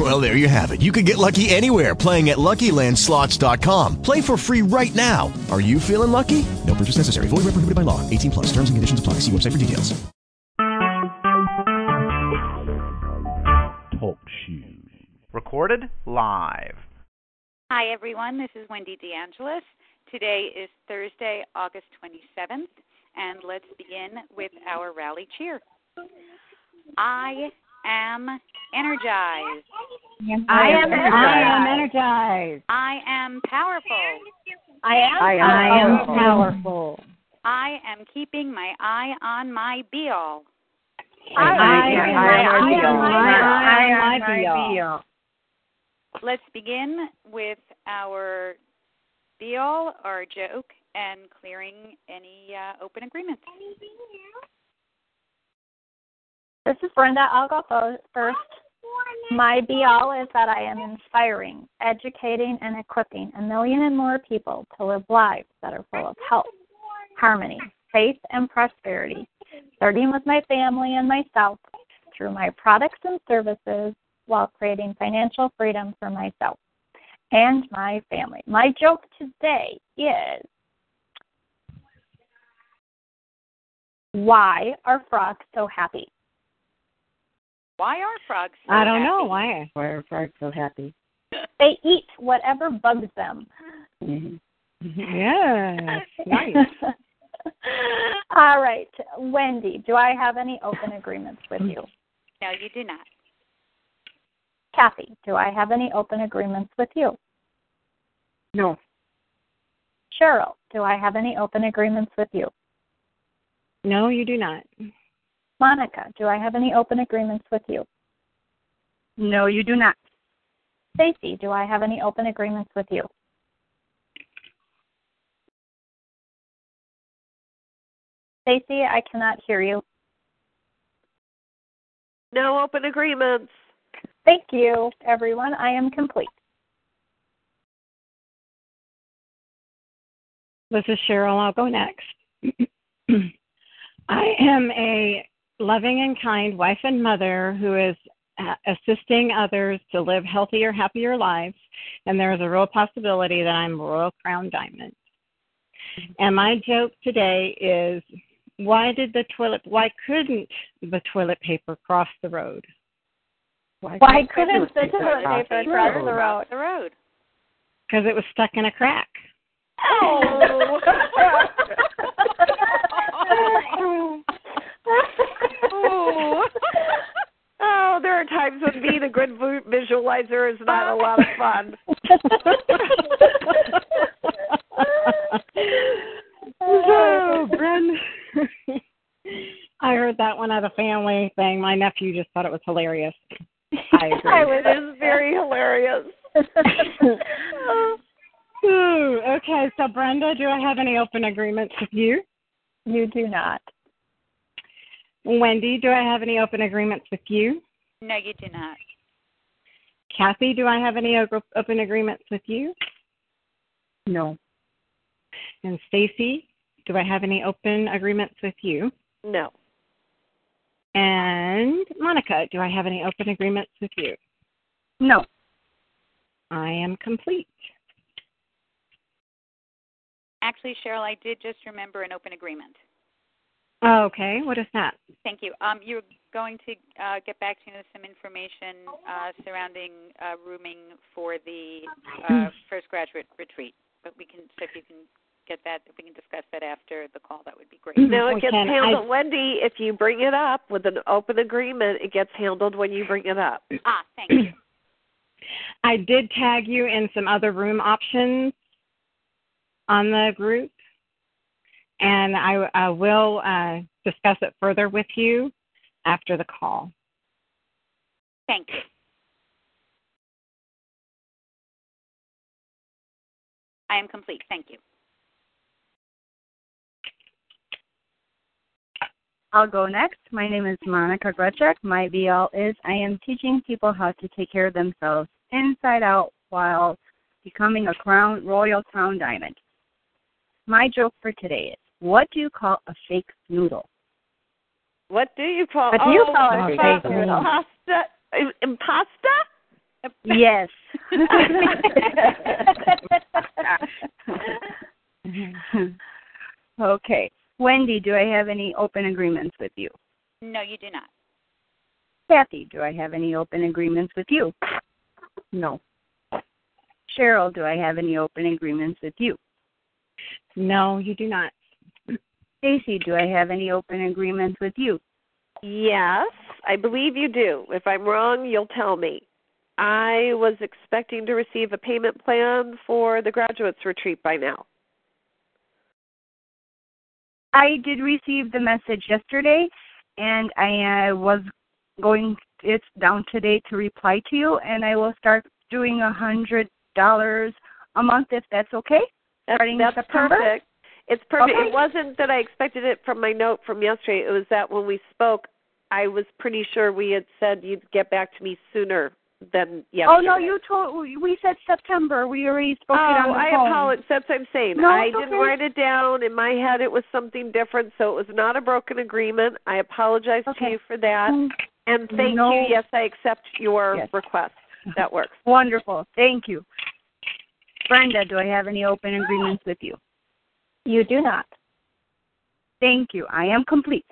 Well, there you have it. You can get lucky anywhere playing at LuckyLandSlots.com. Play for free right now. Are you feeling lucky? No purchase necessary. Void where prohibited by law. 18 plus. Terms and conditions apply. See website for details. Talk shoes. Recorded live. Hi, everyone. This is Wendy DeAngelis. Today is Thursday, August 27th, and let's begin with our rally cheer. I am energized. I am energized. I am energized. I am powerful. I am, I am powerful. I am keeping my eye on my be all. I, I am am my I am I my be-all. Let's begin with our be all, our joke, and clearing any uh, open agreements. This is Brenda. I'll go first. My be all is that I am inspiring, educating, and equipping a million and more people to live lives that are full of health, harmony, faith, and prosperity, starting with my family and myself through my products and services while creating financial freedom for myself and my family. My joke today is why are frogs so happy? Why are frogs so I don't know happy? why. Why are frogs so happy? They eat whatever bugs them. Mm-hmm. Yes, nice. All right. Wendy, do I have any open agreements with you? No, you do not. Kathy, do I have any open agreements with you? No. Cheryl, do I have any open agreements with you? No, you do not. Monica, do I have any open agreements with you? No, you do not. Stacy, do I have any open agreements with you? Stacy, I cannot hear you. No open agreements. Thank you, everyone. I am complete. This is Cheryl. I'll go next. I am a loving and kind wife and mother who is uh, assisting others to live healthier, happier lives, and there is a real possibility that I'm a Royal Crown Diamond. And my joke today is why did the toilet why couldn't the toilet paper cross the road? Why couldn't the toilet paper cross the road? The road. Because it was stuck in a crack. Oh. oh. Oh, there are times when being a good visualizer is not a lot of fun. oh, Bren. I heard that one at a family thing. My nephew just thought it was hilarious. I agree. I was It is very hilarious. Ooh, okay, so Brenda, do I have any open agreements with you? you do not. Wendy, do I have any open agreements with you? No, you do not. Kathy, do I have any open agreements with you? No. And Stacy, do I have any open agreements with you? No. And Monica, do I have any open agreements with you? No. I am complete. Actually, Cheryl, I did just remember an open agreement. Okay, what is that? Thank you. Um, you're going to uh, get back to me with some information uh, surrounding uh, rooming for the uh, first graduate retreat. But we can, so if you can get that, if we can discuss that after the call, that would be great. No, it We gets can- handled. I- Wendy, if you bring it up with an open agreement, it gets handled when you bring it up. Ah, thank you. I did tag you in some other room options on the group, and I, I will uh, discuss it further with you after the call. Thanks. I am complete. Thank you. I'll go next. My name is Monica Gretchek. My be all is I am teaching people how to take care of themselves inside out while becoming a crown royal crown diamond. My joke for today is what do you call a fake noodle? What do you call? What do you oh, call a pasta, fake noodle? Pasta. im- Pasta. Yes. okay. Wendy, do I have any open agreements with you? No, you do not. Kathy, do I have any open agreements with you? No. Cheryl, do I have any open agreements with you? No, you do not. Stacy, do I have any open agreements with you? Yes, I believe you do. If I'm wrong, you'll tell me. I was expecting to receive a payment plan for the graduates retreat by now. I did receive the message yesterday, and I uh, was going. It's down today to reply to you, and I will start doing a hundred dollars a month if that's okay. That's, Starting that's September? perfect. It's perfect. Okay. It wasn't that I expected it from my note from yesterday. It was that when we spoke, I was pretty sure we had said you'd get back to me sooner than yesterday. Oh no, you told we said September. We already spoke it on Oh, the I phone. apologize. That's what I'm saying. No, I didn't okay. write it down. In my head, it was something different, so it was not a broken agreement. I apologize to you for that. Mm, And thank No. you. Yes, I accept your Yes. request. That works. Wonderful. Thank you. Brenda, do I have any open agreements with you? You do not. Thank you. I am complete.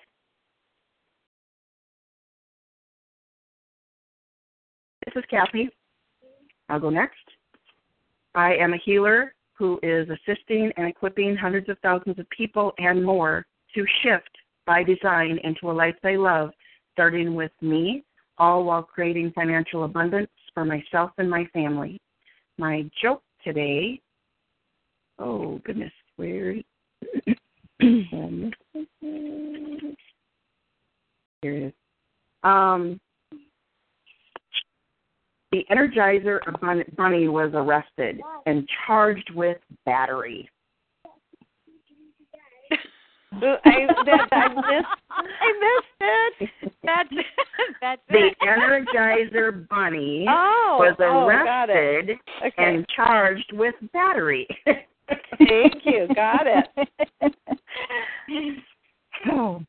This is Kathy. I'll go next. I am a healer who is assisting and equipping hundreds of thousands of people and more to shift by design into a life they love, starting with me, all while creating financial abundance for myself and my family. My joke today, oh goodness, where um, here it is. Um, the Energizer Bun- Bunny was arrested and charged with battery. I, that, I missed. I missed it. That's that's The. Energizer Bunny Oh, was oh, arrested Okay. and charged with battery. Thank you. Got it. oh.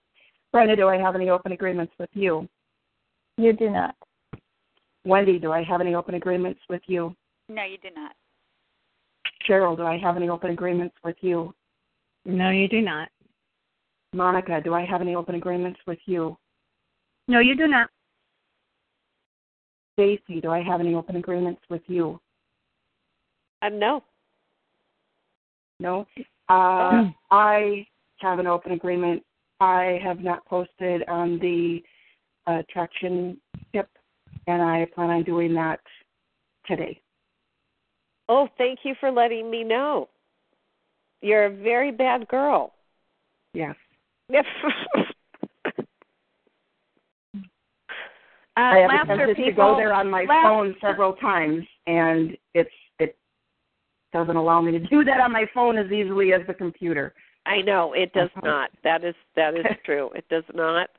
Brenda, do I have any open agreements with you? You do not. Wendy, do I have any open agreements with you? No, you do not. Cheryl, do I have any open agreements with you? No, you do not. Monica, do I have any open agreements with you? No, you do not. Stacy, do I have any open agreements with you? Uh, no. No. Uh, I have an open agreement. I have not posted on the uh, traction tip, and I plan on doing that today. Oh, thank you for letting me know. You're a very bad girl. Yes. uh, I have attempted to go there on my phone several times, and it's it doesn't allow me to do that on my phone as easily as the computer. I know it does Uh-huh. not. That is that is true. It does not.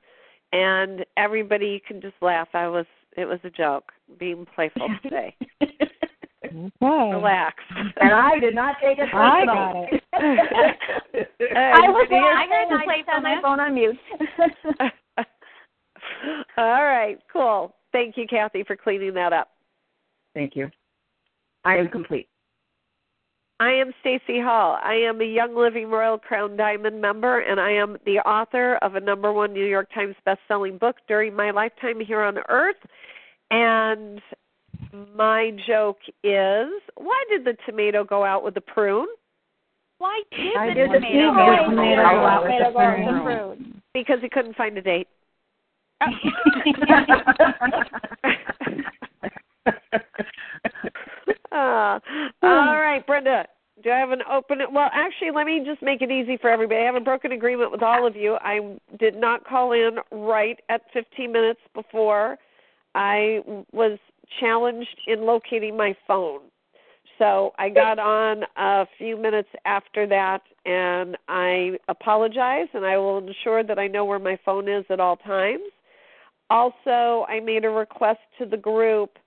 And everybody can just laugh. I was it was a joke. Being playful today. Okay. Relax. and I did not take it I personal. got it. I was Everybody else- laughing and I set my phone on mute. All right, cool. Thank you, Kathy, for cleaning that up. Thank you. I am complete. I am Stacy Hall. I am a Young Living Royal Crown Diamond member, and I am the author of a number one New York Times best-selling book during my lifetime here on Earth. And my joke is, why did the tomato go out with the prune? Why did I the did the tomato tomato go go out? Tomato Tomato with the go out with the prune. prune. Because he couldn't find a date. uh, all right, Brenda. Do I have an open? Well, actually, let me just make it easy for everybody. I have a broken agreement with all of you. I did not call in right at 15 minutes before. I was challenged in locating my phone. So I got on a few minutes after that, and I apologize, and I will ensure that I know where my phone is at all times. Also, I made a request to the group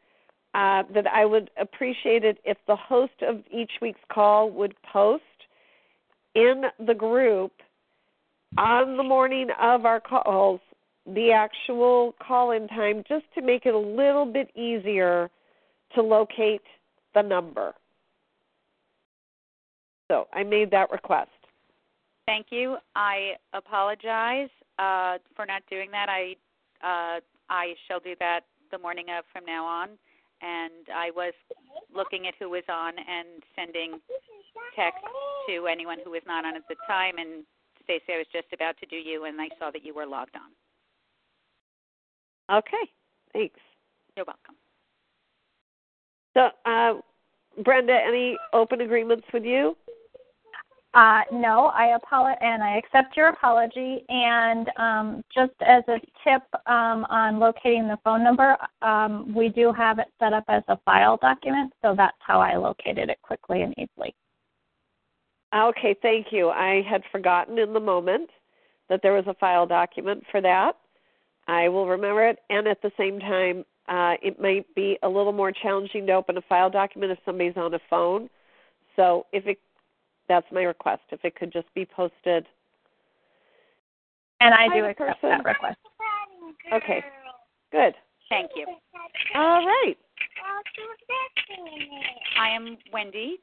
uh, that I would appreciate it if the host of each week's call would post in the group on the morning of our calls the actual call in time just to make it a little bit easier to locate the number. So I made that request. Thank you. I apologize uh, for not doing that. I uh, I shall do that the morning of from now on. And I was looking at who was on and sending text to anyone who was not on at the time. And Stacy, I was just about to do you, and I saw that you were logged on. Okay, thanks. You're welcome. So, uh, Brenda, any open agreements with you? Uh, no, I apologize, and I accept your apology. And um, just as a tip um, on locating the phone number, um, we do have it set up as a file document, so that's how I located it quickly and easily. Okay, thank you. I had forgotten in the moment that there was a file document for that. I will remember it, and at the same time, uh, it might be a little more challenging to open a file document if somebody's on a phone. So if it that's my request. If it could just be posted. And I do accept person. that request. Okay. Good. Thank you. All right. I am Wendy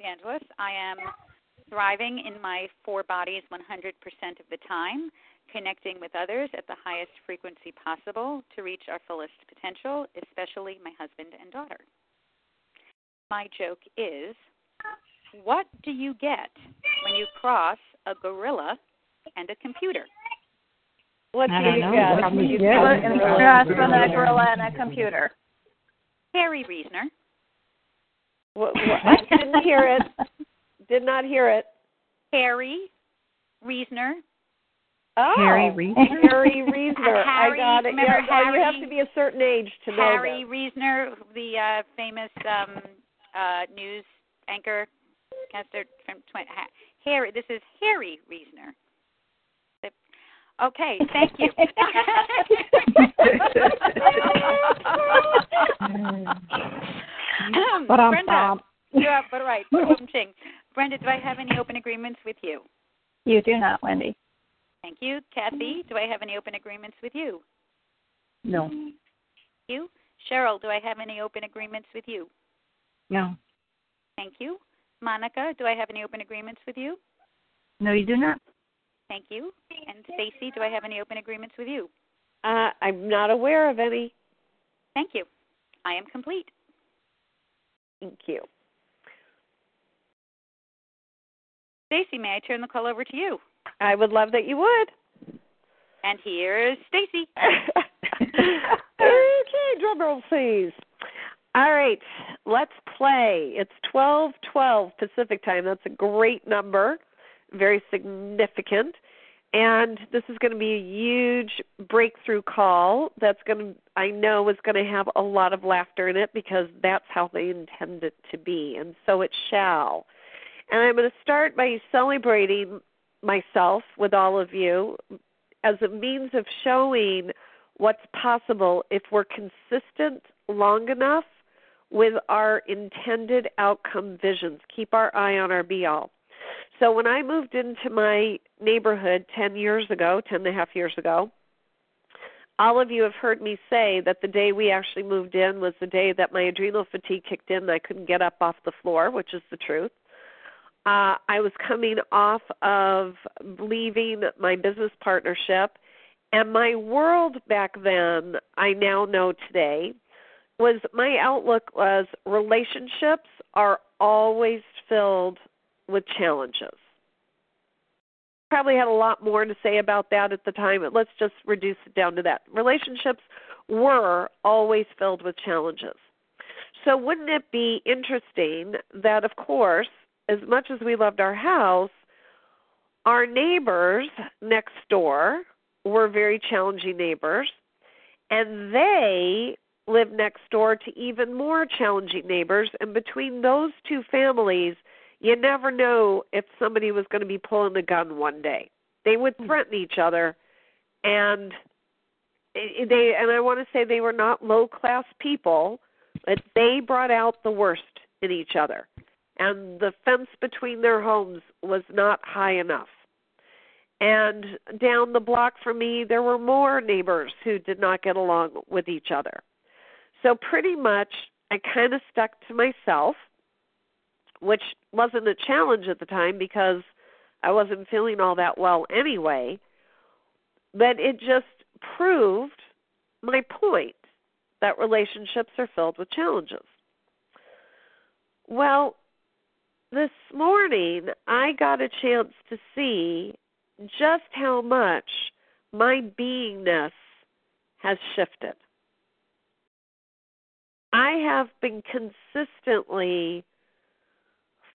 DeAngelis. I am thriving in my four bodies 100% of the time, connecting with others at the highest frequency possible to reach our fullest potential, especially my husband and daughter. My joke is what do you get when you cross a gorilla and a computer? What do you know. get? What do you? Cross a gorilla and a computer. Harry Reasoner. What, what, I didn't hear it. Did not hear it. Harry Reasoner. Oh, Harry Reasoner. Harry Reasoner. Harry, I got it. remember Yeah, Harry, you have to be a certain age to know Harry. Reasoner, the uh, famous um, uh, news anchor caster from tw- Harry. This is Harry Reasoner. Okay, thank you. Um, but I'm Brenda, yeah, but right. Ching. Brenda, do I have any open agreements with you? You do not, Wendy. Thank you. Kathy, do I have any open agreements with you? No. Thank You? Cheryl, do I have any open agreements with you? No. Thank you. Monica, do I have any open agreements with you? No, you do not. Thank you. And Stacy, do I have any open agreements with you? Uh, I'm not aware of any. Thank you. I am complete. Thank you. Stacy, may I turn the call over to you? I would love that you would. And here's Stacy. okay, drum roll, please. All right, let's play. It's 12:12 Pacific time. That's a great number, very significant. And this is going to be a huge breakthrough call that's going to I know is going to have a lot of laughter in it because that's how they intend it to be, and so it shall. And I'm going to start by celebrating myself with all of you as a means of showing what's possible if we're consistent long enough with our intended outcome visions. Keep our eye on our be all. So when I moved into my neighborhood 10 years ago, ten and a half years ago, all of you have heard me say that the day we actually moved in was the day that my adrenal fatigue kicked in and I couldn't get up off the floor, which is the truth. Uh, I was coming off of leaving my business partnership, and my world back then, I now know today, was my outlook was relationships are always filled with challenges. Probably had a lot more to say about that at the time, but let's just reduce it down to that. Relationships were always filled with challenges. So, wouldn't it be interesting that, of course, as much as we loved our house, our neighbors next door were very challenging neighbors, and they lived next door to even more challenging neighbors, and between those two families, you never know if somebody was going to be pulling a gun one day. They would hmm. threaten each other, and they and I want to say they were not low class people, but they brought out the worst in each other, and the fence between their homes was not high enough. And down the block from me, there were more neighbors who did not get along with each other. So pretty much, I kind of stuck to myself, which wasn't a challenge at the time because I wasn't feeling all that well anyway. But it just proved my point that relationships are filled with challenges. Well, this morning I got a chance to see just how much my beingness has shifted. I have been consistently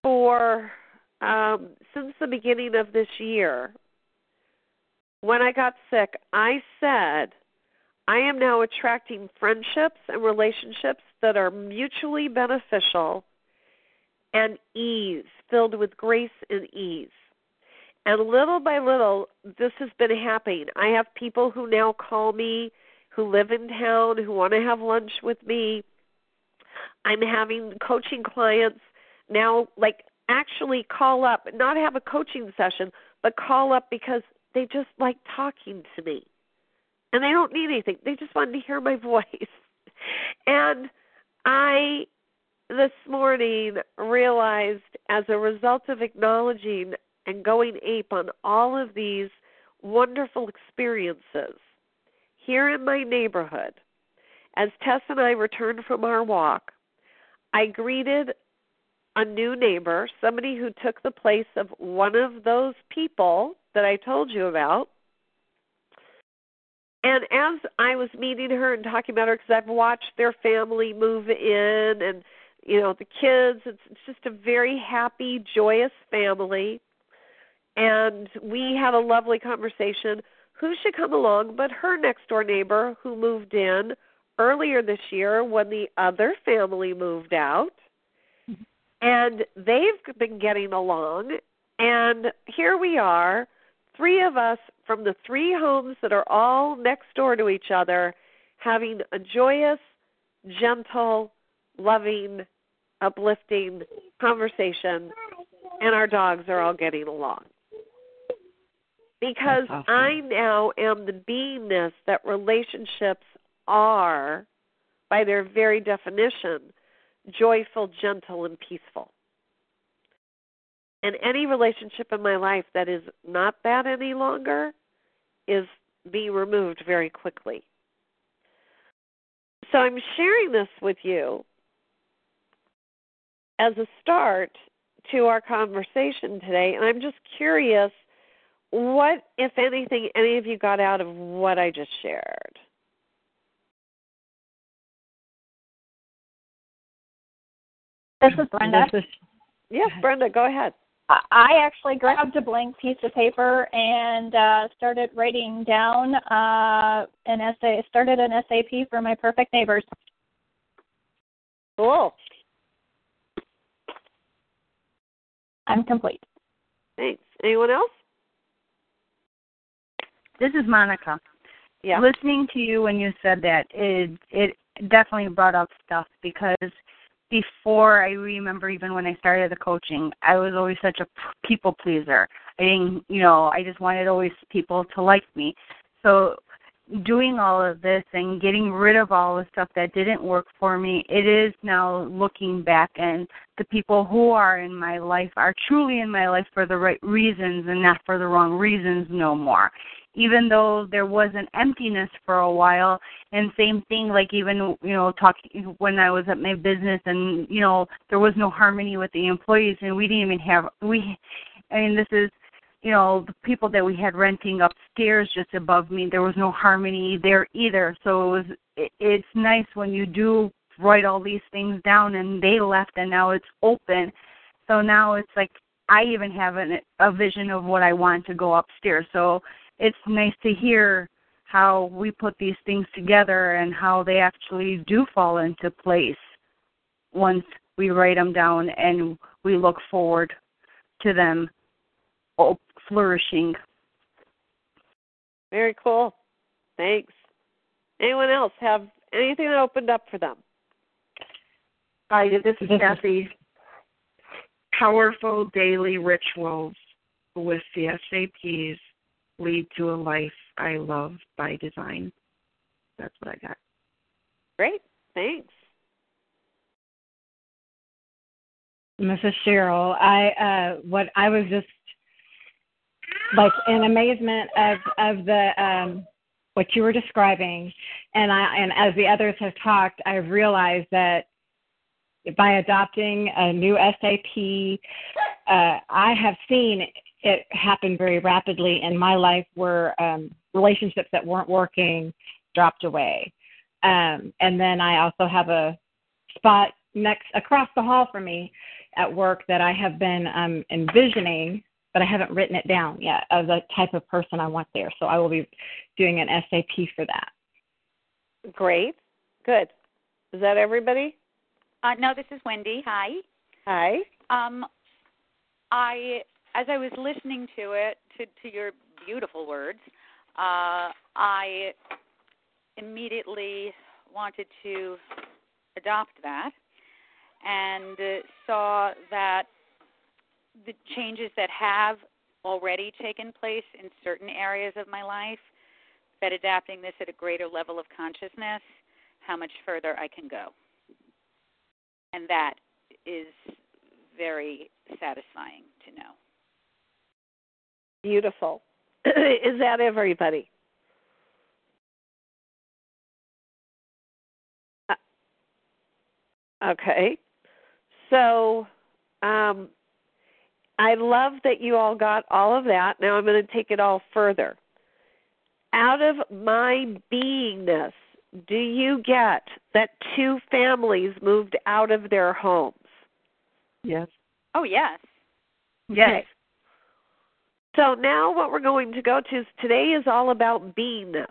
for um, since the beginning of this year. When I got sick, I said, I am now attracting friendships and relationships that are mutually beneficial and ease, filled with grace and ease. And little by little, this has been happening. I have people who now call me who live in town who want to have lunch with me. I'm having coaching clients now, like, actually call up, not have a coaching session, but call up because they just like talking to me. And they don't need anything, they just want to hear my voice. And I this morning realized as a result of acknowledging and going ape on all of these wonderful experiences here in my neighborhood, as Tess and I returned from our walk, I greeted a new neighbor, somebody who took the place of one of those people that I told you about. And as I was meeting her and talking about her, because I've watched their family move in and you know the kids it's, it's just a very happy joyous family and we had a lovely conversation who should come along but her next door neighbor who moved in earlier this year when the other family moved out and they've been getting along and here we are three of us from the three homes that are all next door to each other having a joyous gentle loving, uplifting conversation, and our dogs are all getting along. Because awesome. I now am the beingness that relationships are, by their very definition, joyful, gentle, and peaceful. And any relationship in my life that is not that any longer is being removed very quickly. So I'm sharing this with you as a start to our conversation today. And I'm just curious what, if anything, any of you got out of what I just shared? This is Brenda. This is, yes, Brenda, go ahead. I actually grabbed a blank piece of paper and uh, started writing down uh, an essay. Started an SAP for my perfect neighbors. Cool. I'm complete. Thanks. Anyone else? This is Monica. Yeah. Listening to you when you said that, it it definitely brought up stuff because before I remember even when I started the coaching, I was always such a people pleaser. I didn't, you know, I just wanted always people to like me. So doing all of this and getting rid of all the stuff that didn't work for me, it is now looking back and the people who are in my life are truly in my life for the right reasons and not for the wrong reasons no more. Even though there was an emptiness for a while, and same thing, like even you know, talking when I was at my business, and you know, there was no harmony with the employees, and we didn't even have we. I mean, this is you know the people that we had renting upstairs just above me there was no harmony there either. So it was it, it's nice when you do write all these things down and they left and now it's open. So now it's like i even have an, a vision of what i want to go upstairs. So it's nice to hear how we put these things together and how they actually do fall into place once we write them down and we look forward to them flourishing. Very cool. Thanks. Anyone else have anything that opened up for them? Hi, this is Kathy. Powerful daily rituals with the SAPs lead to a life I love by design. That's what I got. Great. Thanks. Mrs. Cheryl, I uh what I was just like in amazement of of the um what you were describing and I and as the others have talked, I've realized that by adopting a new SAP, uh, I have seen it happened very rapidly in my life where um, relationships that weren't working dropped away. Um, and then I also have a spot next across the hall from me at work that I have been um, envisioning, but I haven't written it down yet of the type of person I want there. So I will be doing an SAP for that. Great. Good. Is that everybody? Uh, no, this is Wendy. Hi. Hi. Um, I, as I was listening to it, to, to your beautiful words, uh, I immediately wanted to adopt that and uh, saw that the changes that have already taken place in certain areas of my life, that adapting this at a greater level of consciousness, how much further I can go. And that is very satisfying to know. Beautiful. is that everybody? Uh, okay. So, um, I love that you all got all of that. Now I'm going to take it all further. Out of my beingness, do you get that two families moved out of their homes? Yes. Oh, yes. Yes. Okay. So now what we're going to go to is today is all about beingness.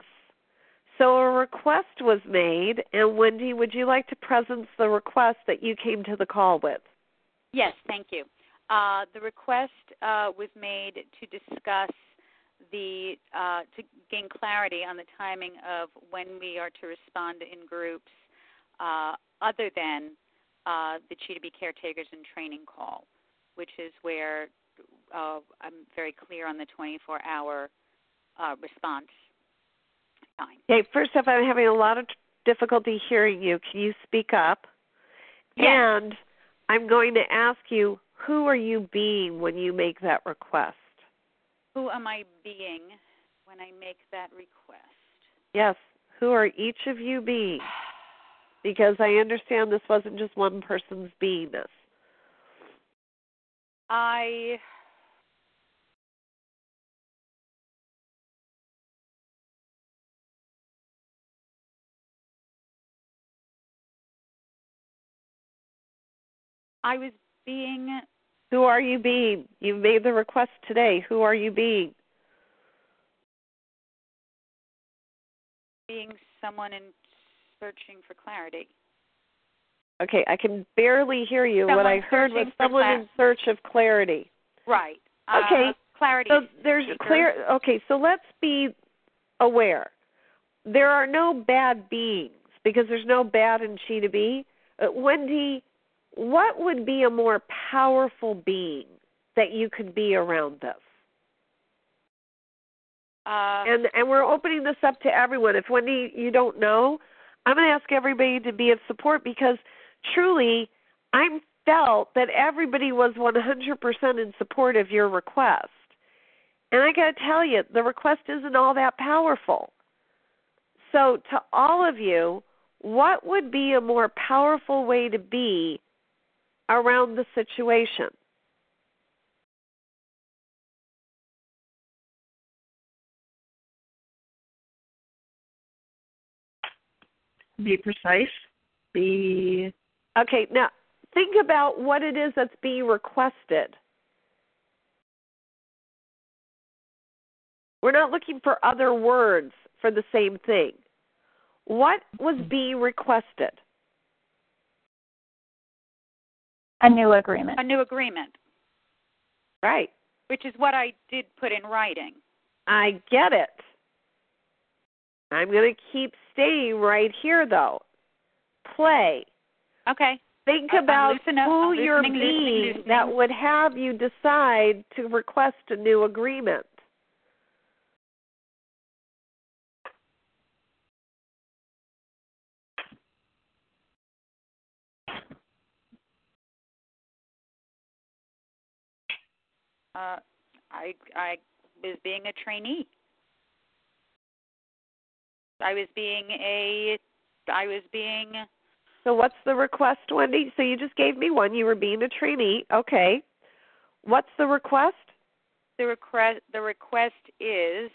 So a request was made, and Wendy, would you like to presence the request that you came to the call with? Yes, thank you. Uh, the request uh, was made to discuss the uh, to gain clarity on the timing of when we are to respond in groups, uh, other than uh, the Cheetah Bee caretakers and training call, which is where uh, I'm very clear on the 24-hour response time. Okay, first off, I'm having a lot of difficulty hearing you. Can you speak up? Yes. And I'm going to ask you, who are you being when you make that request? Who am I being when I make that request? Yes, who are each of you being? Because I understand this wasn't just one person's beingness. I I was being. Who are you being? You made the request today. Who are you being? Being someone in searching for clarity. Okay, I can barely hear you. Someone what I heard was someone cla- in search of clarity. Right. Okay. Uh, clarity. So there's seeker. clear. Okay, so let's be aware. There are no bad beings because there's no bad in Cheetah Bee. Uh, Wendy, what would be a more powerful being that you could be around this? Uh, and and we're opening this up to everyone. If Wendy, you don't know, I'm going to ask everybody to be of support because truly, I'm felt that everybody was 100% in support of your request. And I got to tell you, the request isn't all that powerful. So, to all of you, what would be a more powerful way to be around the situation? Be precise. Be Okay, now think about what it is that's being requested. We're not looking for other words for the same thing. What was mm-hmm. being requested? A new agreement. A new agreement, Right. which is what I did put in writing. I get it. I'm going to keep staying right here, though. Play. Okay. Think I- I'm about loosening who I'm you're loosening, loosening, being loosening. that would have you decide to request a new agreement. Uh, I I was being a trainee. I was being a I was being So what's the request, Wendy? So you just gave me one. You were being a trainee. Okay. What's the request? the request the request is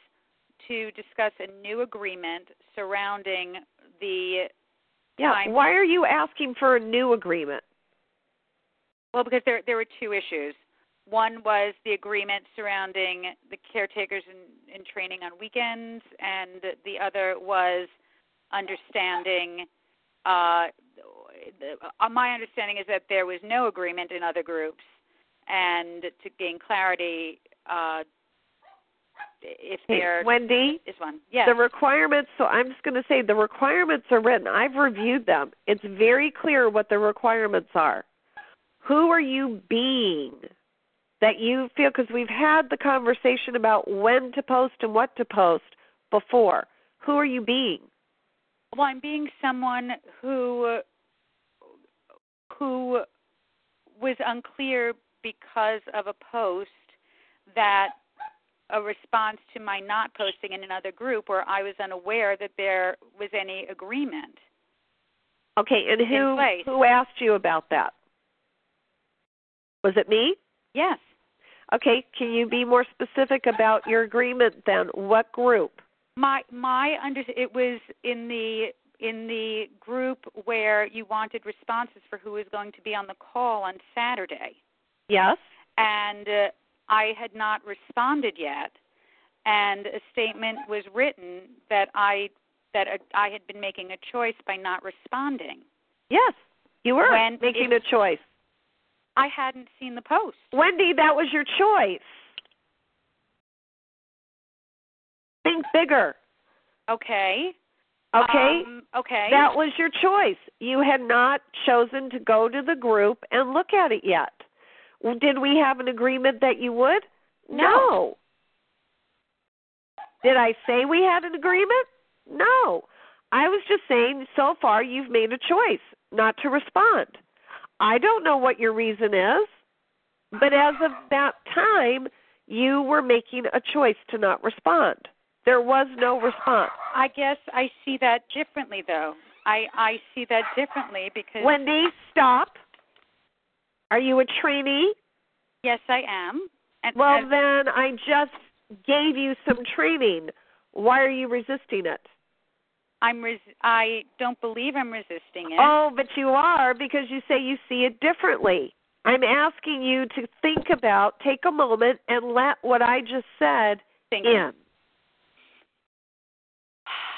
to discuss a new agreement surrounding the Yeah. time Why are you asking for a new agreement? Well, because there there were two issues. One was the agreement surrounding the caretakers in, in training on weekends, and the other was understanding. Uh, the, uh, my understanding is that there was no agreement in other groups, and to gain clarity, uh, if Hey, there Wendy, is one, yes, The requirements, so I'm just going to say the requirements are written. I've reviewed them. It's very clear what the requirements are. Who are you being that you feel, because we've had the conversation about when to post and what to post before. Who are you being? Well, I'm being someone who who was unclear because of a post that a response to my not posting in another group where I was unaware that there was any agreement. Okay, and who who asked you about that? Was it me? Yes. Okay, can you be more specific about your agreement then? What group? My my under it was in the in the group where you wanted responses for who was going to be on the call on Saturday. Yes. and uh, I had not responded yet, and a statement was written that I that uh, I had been making a choice by not responding. Yes, you were When making it- a choice. I hadn't seen the post. Wendy, that was your choice. Think bigger. Okay. Okay? Um, okay. That was your choice. You had not chosen to go to the group and look at it yet. Did we have an agreement that you would? No. Did I say we had an agreement? No. I was just saying so far you've made a choice not to respond. I don't know what your reason is, but as of that time, you were making a choice to not respond. There was no response. I guess I see that differently, though. I I see that differently because Wendy, stop. Are you a trainee? yes, I am. And Well, and- then I just gave you some training. Why are you resisting it? I'm res- I don't believe I'm resisting it. Oh, but you are because you say you see it differently. I'm asking you to think about, take a moment, and let what I just said Thank you. in.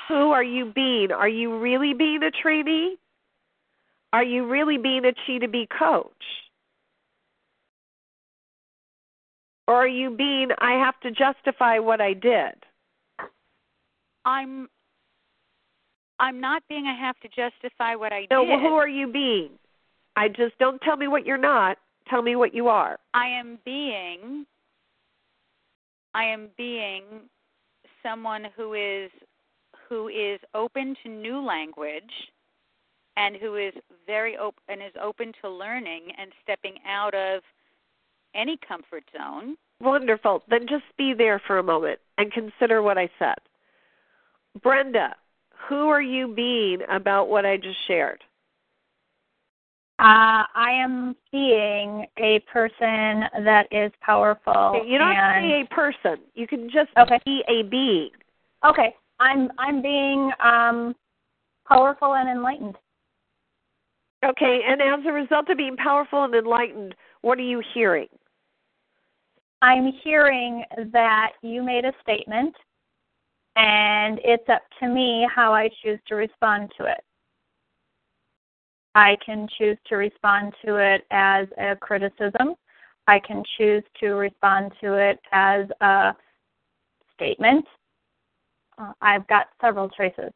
Who are you being? Are you really being a trainee? Are you really being a Cheetah Bee coach? Or are you being, I have to justify what I did? I'm I'm not being I have to justify what I No, did. well, who are you being? I just don't tell me what you're not. Tell me what you are. I am being I am being someone who is who is open to new language and who is very open and is open to learning and stepping out of any comfort zone. Wonderful. Then just be there for a moment and consider what I said. Brenda, who are you being about what I just shared? Uh, I am being a person that is powerful. You don't and, be a person. You can just Okay. be a being. Okay, I'm I'm being um, powerful and enlightened. Okay, and as a result of being powerful and enlightened, what are you hearing? I'm hearing that you made a statement, and it's up to me how I choose to respond to it. I can choose to respond to it as a criticism. I can choose to respond to it as a statement. Uh, I've got several choices.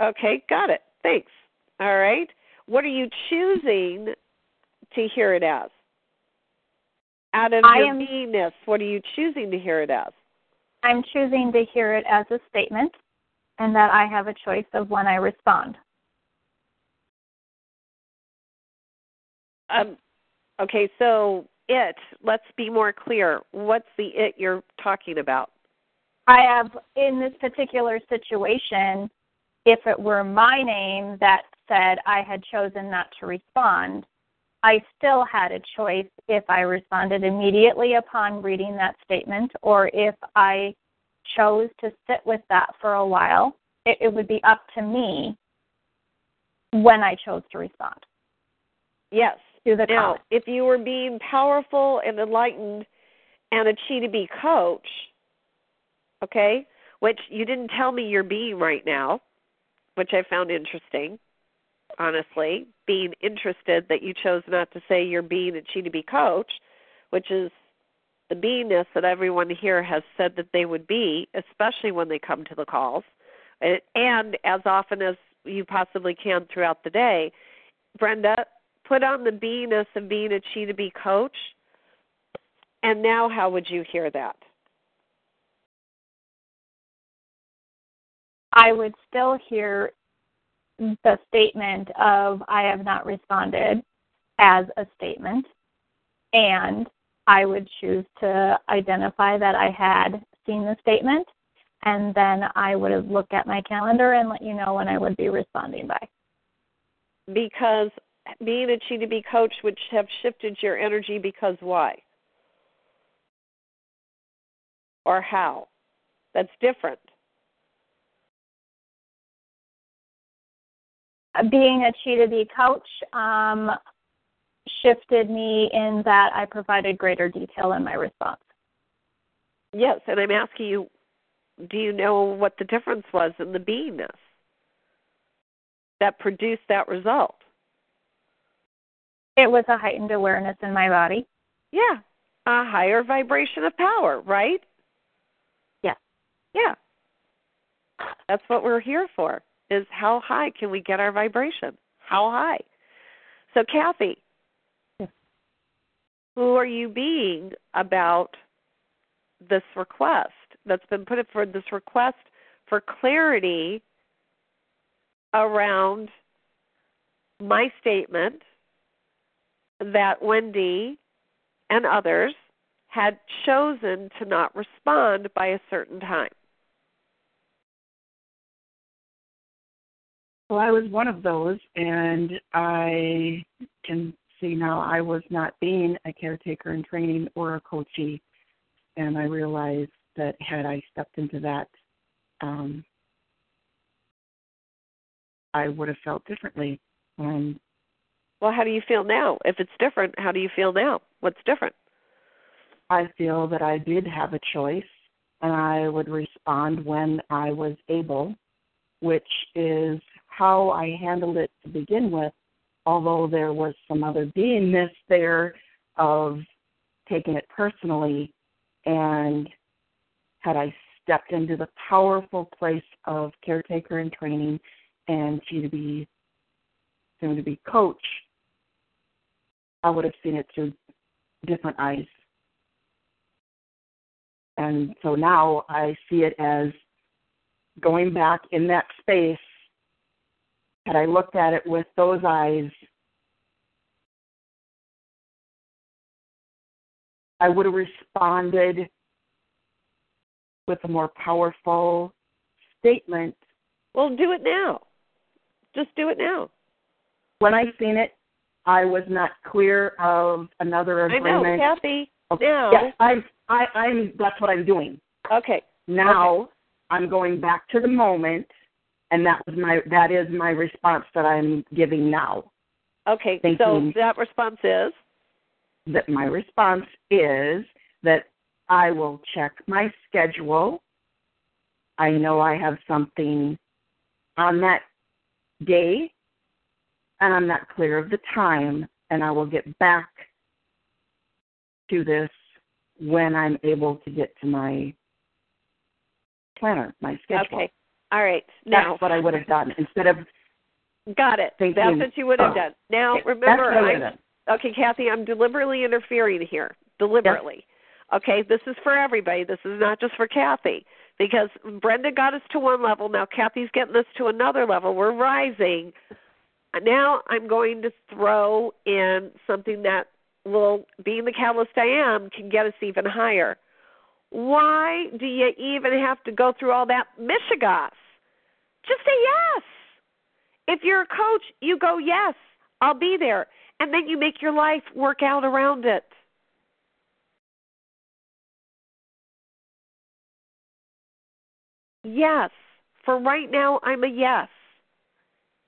Okay, got it. Thanks. All right. What are you choosing to hear it as? Out of I your am- beingness, what are you choosing to hear it as? I'm choosing to hear it as a statement and that I have a choice of when I respond. Um, okay, so it, let's be more clear. What's the it you're talking about? I have, in this particular situation, if it were my name that said I had chosen not to respond, I still had a choice if I responded immediately upon reading that statement or if I chose to sit with that for a while. It, it would be up to me when I chose to respond. Yes. To the now, comment. if you were being powerful and enlightened and a chi to be coach, okay, which you didn't tell me you're being right now, which I found interesting, honestly, being interested that you chose not to say you're being a chi to be coach, which is the beingness that everyone here has said that they would be, especially when they come to the calls, and, as often as you possibly can throughout the day. Brenda, put on the beingness of being a chi to be coach, and now how would you hear that? I would still hear the statement of I have not responded as a statement, and I would choose to identify that I had seen the statement, and then I would looked at my calendar and let you know when I would be responding by. Because being a chi be coach would have shifted your energy because why? Or how? That's different. Being a to Be coach um, shifted me in that I provided greater detail in my response. Yes, and I'm asking you, do you know what the difference was in the beingness that produced that result? It was a heightened awareness in my body. Yeah, a higher vibration of power, right? Yeah. Yeah. That's what we're here for. Is how high can we get our vibration? How high? So, Kathy, who are you being about this request that's been put for this request for clarity around my statement that Wendy and others had chosen to not respond by a certain time? Well, I was one of those, and I can see now I was not being a caretaker in training or a coachee, and I realized that had I stepped into that, um, I would have felt differently. Um, Well, how do you feel now? If it's different, how do you feel now? What's different? I feel that I did have a choice, and I would respond when I was able, which is how I handled it to begin with, although there was some other beingness there of taking it personally. And had I stepped into the powerful place of caretaker and training and she to be soon to be coach, I would have seen it through different eyes. And so now I see it as going back in that space. Had I looked at it with those eyes, I would have responded with a more powerful statement. Well, do it now. Just do it now. When I seen it, I was not clear of another agreement. I know, Kathy. Okay. Now, Yes, I'm. I, I'm. That's what I'm doing. okay. Now I'm going back to the moment, and that was my. That is my response that I'm giving now. Okay. So that response is That my response is that I will check my schedule I know I have something on that day, and I'm not clear of the time, and I will get back to this when I'm able to get to my planner, my schedule. Okay. All right. Now, That's what I would have done instead of got it. thinking. That's what you would have oh, done. Now, remember, I I'm- have done. Okay, Kathy, I'm deliberately interfering here. Deliberately. Okay, this is for everybody. This is not just for Kathy. Because Brenda got us to one level. Now Kathy's getting us to another level. We're rising. Now I'm going to throw in something that will, being the catalyst I am, can get us even higher. Why do you even have to go through all that mishigas? Just say yes. If you're a coach, you go, yes, I'll be there. And then you make your life work out around it. Yes. For right now, I'm a yes.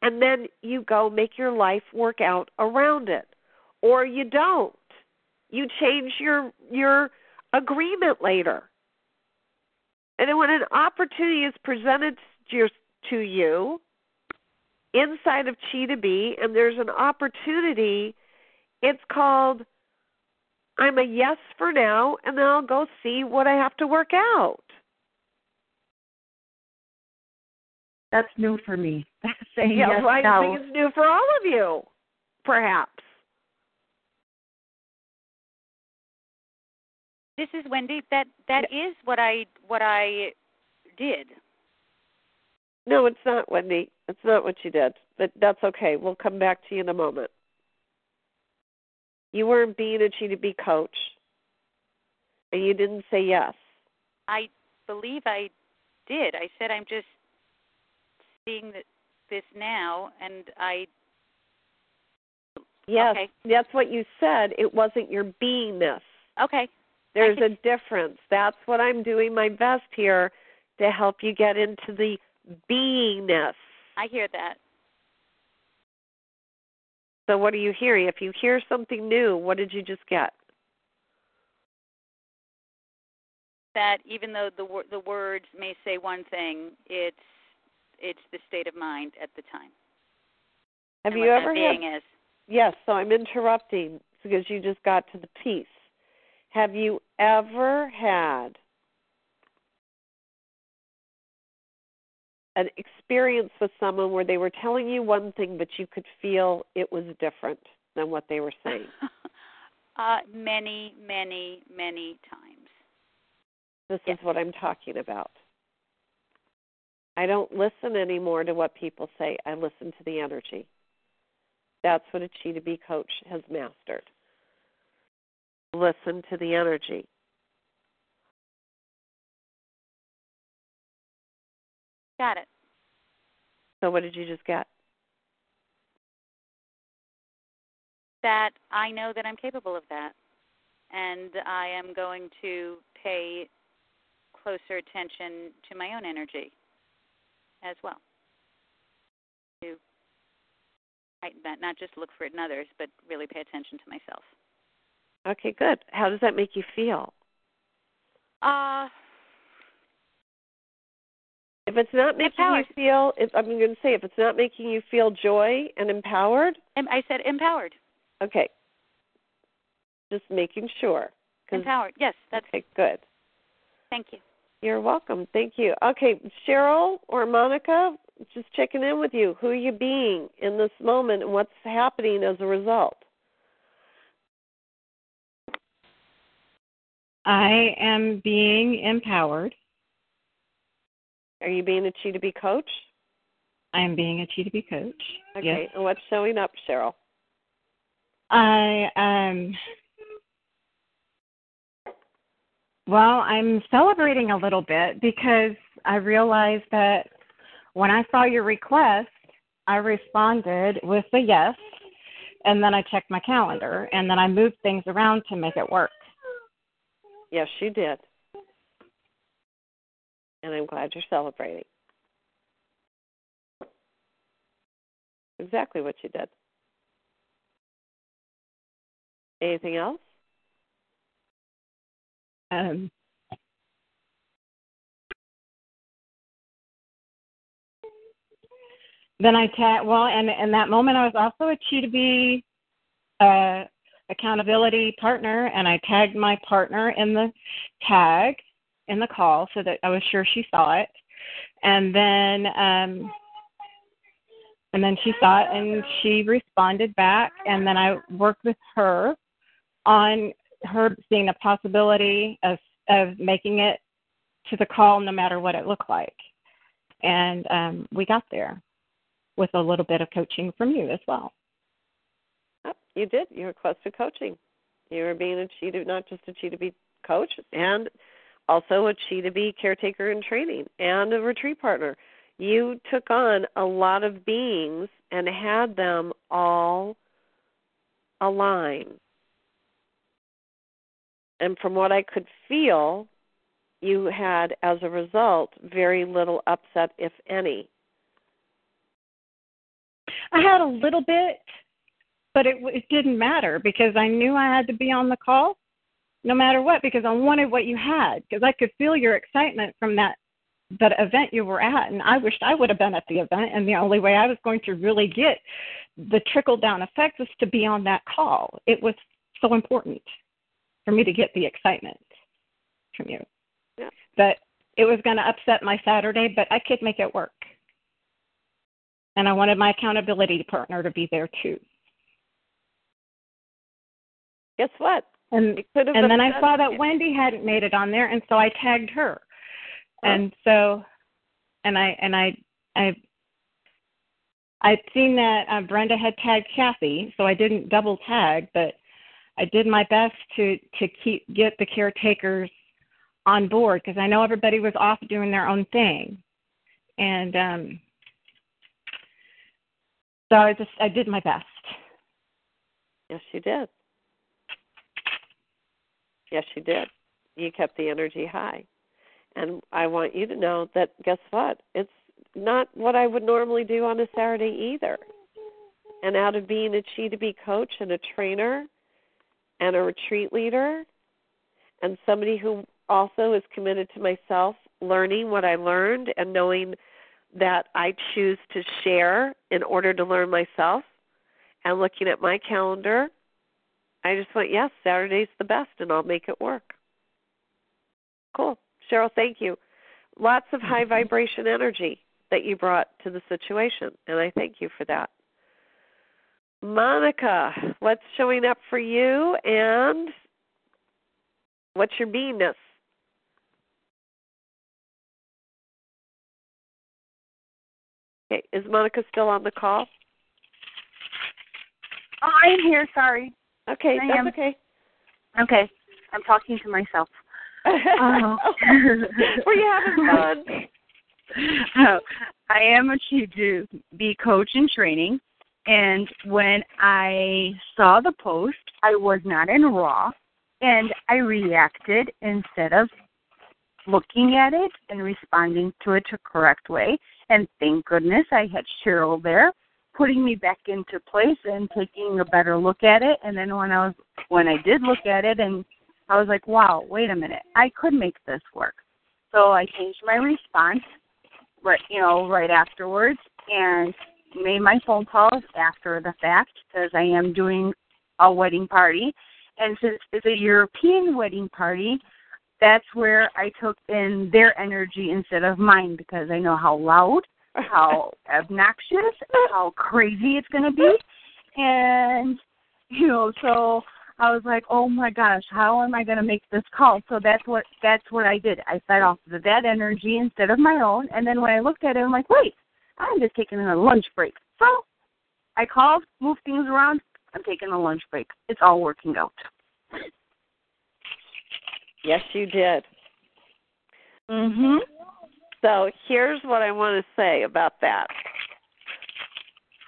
And then you go make your life work out around it. Or you don't. You change your your agreement later. And then when an opportunity is presented to your- to you inside of Chi to Be and there's an opportunity, it's called I'm a yes for now and then I'll go see what I have to work out. That's new for me. Saying yeah, yes right. now. I think it's new for all of you, perhaps. This is Wendy. That that is what I what I did. No, it's not, Wendy. It's not what you did. But that's okay. We'll come back to you in a moment. You weren't being a Chi to Be coach, and you didn't say yes. I believe I did. I said I'm just seeing this now, and I. Yes, Okay. that's what you said. It wasn't your beingness. Okay. There's a difference. That's what I'm doing my best here to help you get into the beingness. I hear that. So what are you hearing? If you hear something new, what did you just get? That even though the wor- the words may say one thing, it's it's the state of mind at the time. Have you ever that had is? Yes, so I'm interrupting because you just got to the piece. Have you ever had an experience with someone where they were telling you one thing but you could feel it was different than what they were saying? Uh, many, many, many times. This is what I'm talking about. I don't listen anymore to what people say. I listen to the energy. That's what a Chi to Be coach has mastered. Listen to the energy. Got it. So, what did you just get? That I know that I'm capable of that, and I am going to pay closer attention to my own energy as well. To heighten that, not just look for it in others, but really pay attention to myself. Okay, good. How does that make you feel? Uh, If it's not making Empowered. you feel, if, I'm going to say, if it's not making you feel joy and empowered, em- I said empowered. okay. Just making sure. Empowered. Yes, that's okay, good. Thank you. You're welcome. Thank you. Okay, Cheryl or Monica, just checking in with you. Who are you being in this moment and what's happening as a result? I am being empowered. Are you being a Chi to Be coach? I am being a Chi to Be coach. Okay, Yes. and what's showing up, Cheryl? I um well, I'm celebrating a little bit because I realized that when I saw your request, I responded with a yes, and then I checked my calendar, and then I moved things around to make it work. Yes, you did and I'm glad you're celebrating. Exactly what you did. Anything else? Um, then I tag. well, and in that moment, I was also a to be uh, accountability partner, and I tagged my partner in the tag, in the call so that I was sure she saw it, and then um, and then she saw it and she responded back, and then I worked with her on her seeing a possibility of of making it to the call no matter what it looked like, and um, we got there with a little bit of coaching from you as well. You did. You requested coaching. You were being a to not just a to be coach and also a Chi to be caretaker in training and a retreat partner. You took on a lot of beings and had them all align. And from what I could feel, you had, as a result, very little upset, if any. I had a little bit, but it it didn't matter because I knew I had to be on the call, no matter what, because I wanted what you had because I could feel your excitement from that that event you were at, and I wished I would have been at the event. And the only way I was going to really get the trickle down effect was to be on that call. It was so important for me to get the excitement from you. Yeah. That it was going to upset my Saturday, but I could make it work and I wanted my accountability partner to be there too. Guess what? And and then I saw that Wendy hadn't made it on there, and so I tagged her. Oh. And so, and I and I I I'd seen that uh, Brenda had tagged Kathy, so I didn't double tag, but I did my best to to keep get the caretakers on board because I know everybody was off doing their own thing, and um, so I just I did my best. Yes, you did. Yes, you did. You kept the energy high. And I want you to know that guess what? It's not what I would normally do on a Saturday either. And out of being a Chi to be coach and a trainer and a retreat leader and somebody who also is committed to myself, learning what I learned and knowing that I choose to share in order to learn myself and looking at my calendar, I just went, yes, Saturday's the best and I'll make it work. Cool. Cheryl, thank you. Lots of high mm-hmm. vibration energy that you brought to the situation, and I thank you for that. Monica, what's showing up for you and what's your beingness? Okay, is Monica still on the call? Oh, I'm here. Sorry. Okay, I that's am. okay. Okay, I'm talking to myself. Oh. Were you having oh. fun? Oh, I am a to be coach in training, and when I saw the post, I was not in R.A.W., and I reacted instead of looking at it and responding to it the correct way. And thank goodness I had Cheryl there putting me back into place and taking a better look at it. And then when I was when I did look at it and I was like, wow, wait a minute, I could make this work. So I changed my response, right, you know, right afterwards, and made my phone calls after the fact because I am doing a wedding party, and since it's a European wedding party, that's where I took in their energy instead of mine because I know how loud, how obnoxious, how crazy it's going to be. And, you know, so I was like, oh my gosh, how am I going to make this call? So that's what that's what I did. I fed off of that energy instead of my own. And then when I looked at it, I'm like, wait, I'm just taking a lunch break. So I called, moved things around. I'm taking a lunch break. It's all working out. Yes, you did. Mhm. So here's what I want to say about that.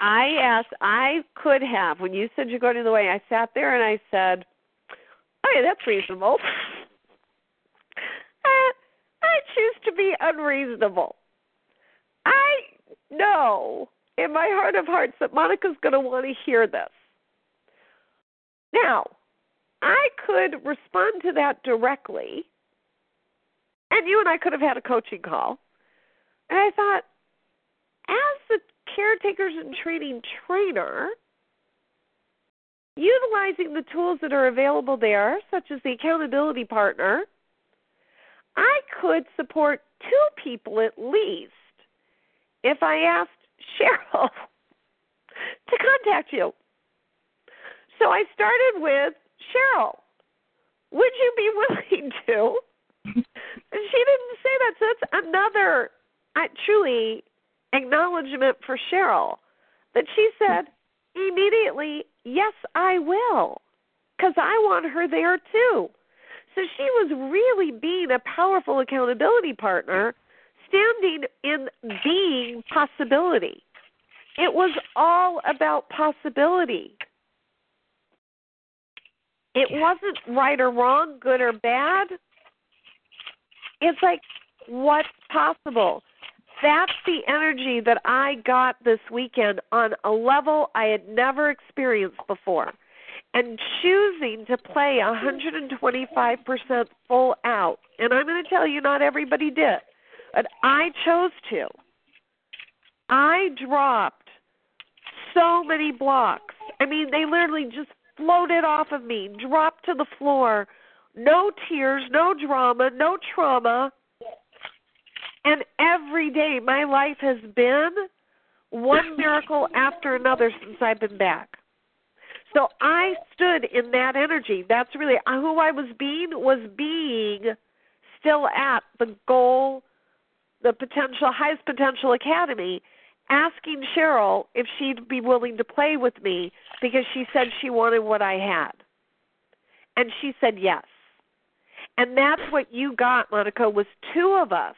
I asked, I could have, when you said you're going to the way, I sat there and I said, "Hey, that's reasonable." I, uh, I choose to be unreasonable. I know in my heart of hearts that Monica's going to want to hear this. Now, I could respond to that directly, and you and I could have had a coaching call. And I thought, as the caretakers and training trainer, utilizing the tools that are available there, such as the accountability partner, I could support two people at least if I asked Cheryl to contact you. So I started with Cheryl. Would you be willing to? And she didn't say that, so that's another uh, truly acknowledgement for Cheryl that she said immediately, Yes, I will, because I want her there too. So she was really being a powerful accountability partner, standing in being possibility. It was all about possibility. It wasn't right or wrong, good or bad. It's like, what's possible? That's the energy that I got this weekend on a level I had never experienced before. And choosing to play 125% full out. And I'm going to tell you, not everybody did, but I chose to. I dropped so many blocks. I mean, they literally just floated off of me, dropped to the floor. No tears, no drama, no trauma. And every day my life has been one miracle after another since I've been back. So I stood in that energy. That's really uh, who I was being was being still at the goal, the potential highest potential academy, asking Cheryl if she'd be willing to play with me because she said she wanted what I had. And she said yes. And that's what you got, Monica, was two of us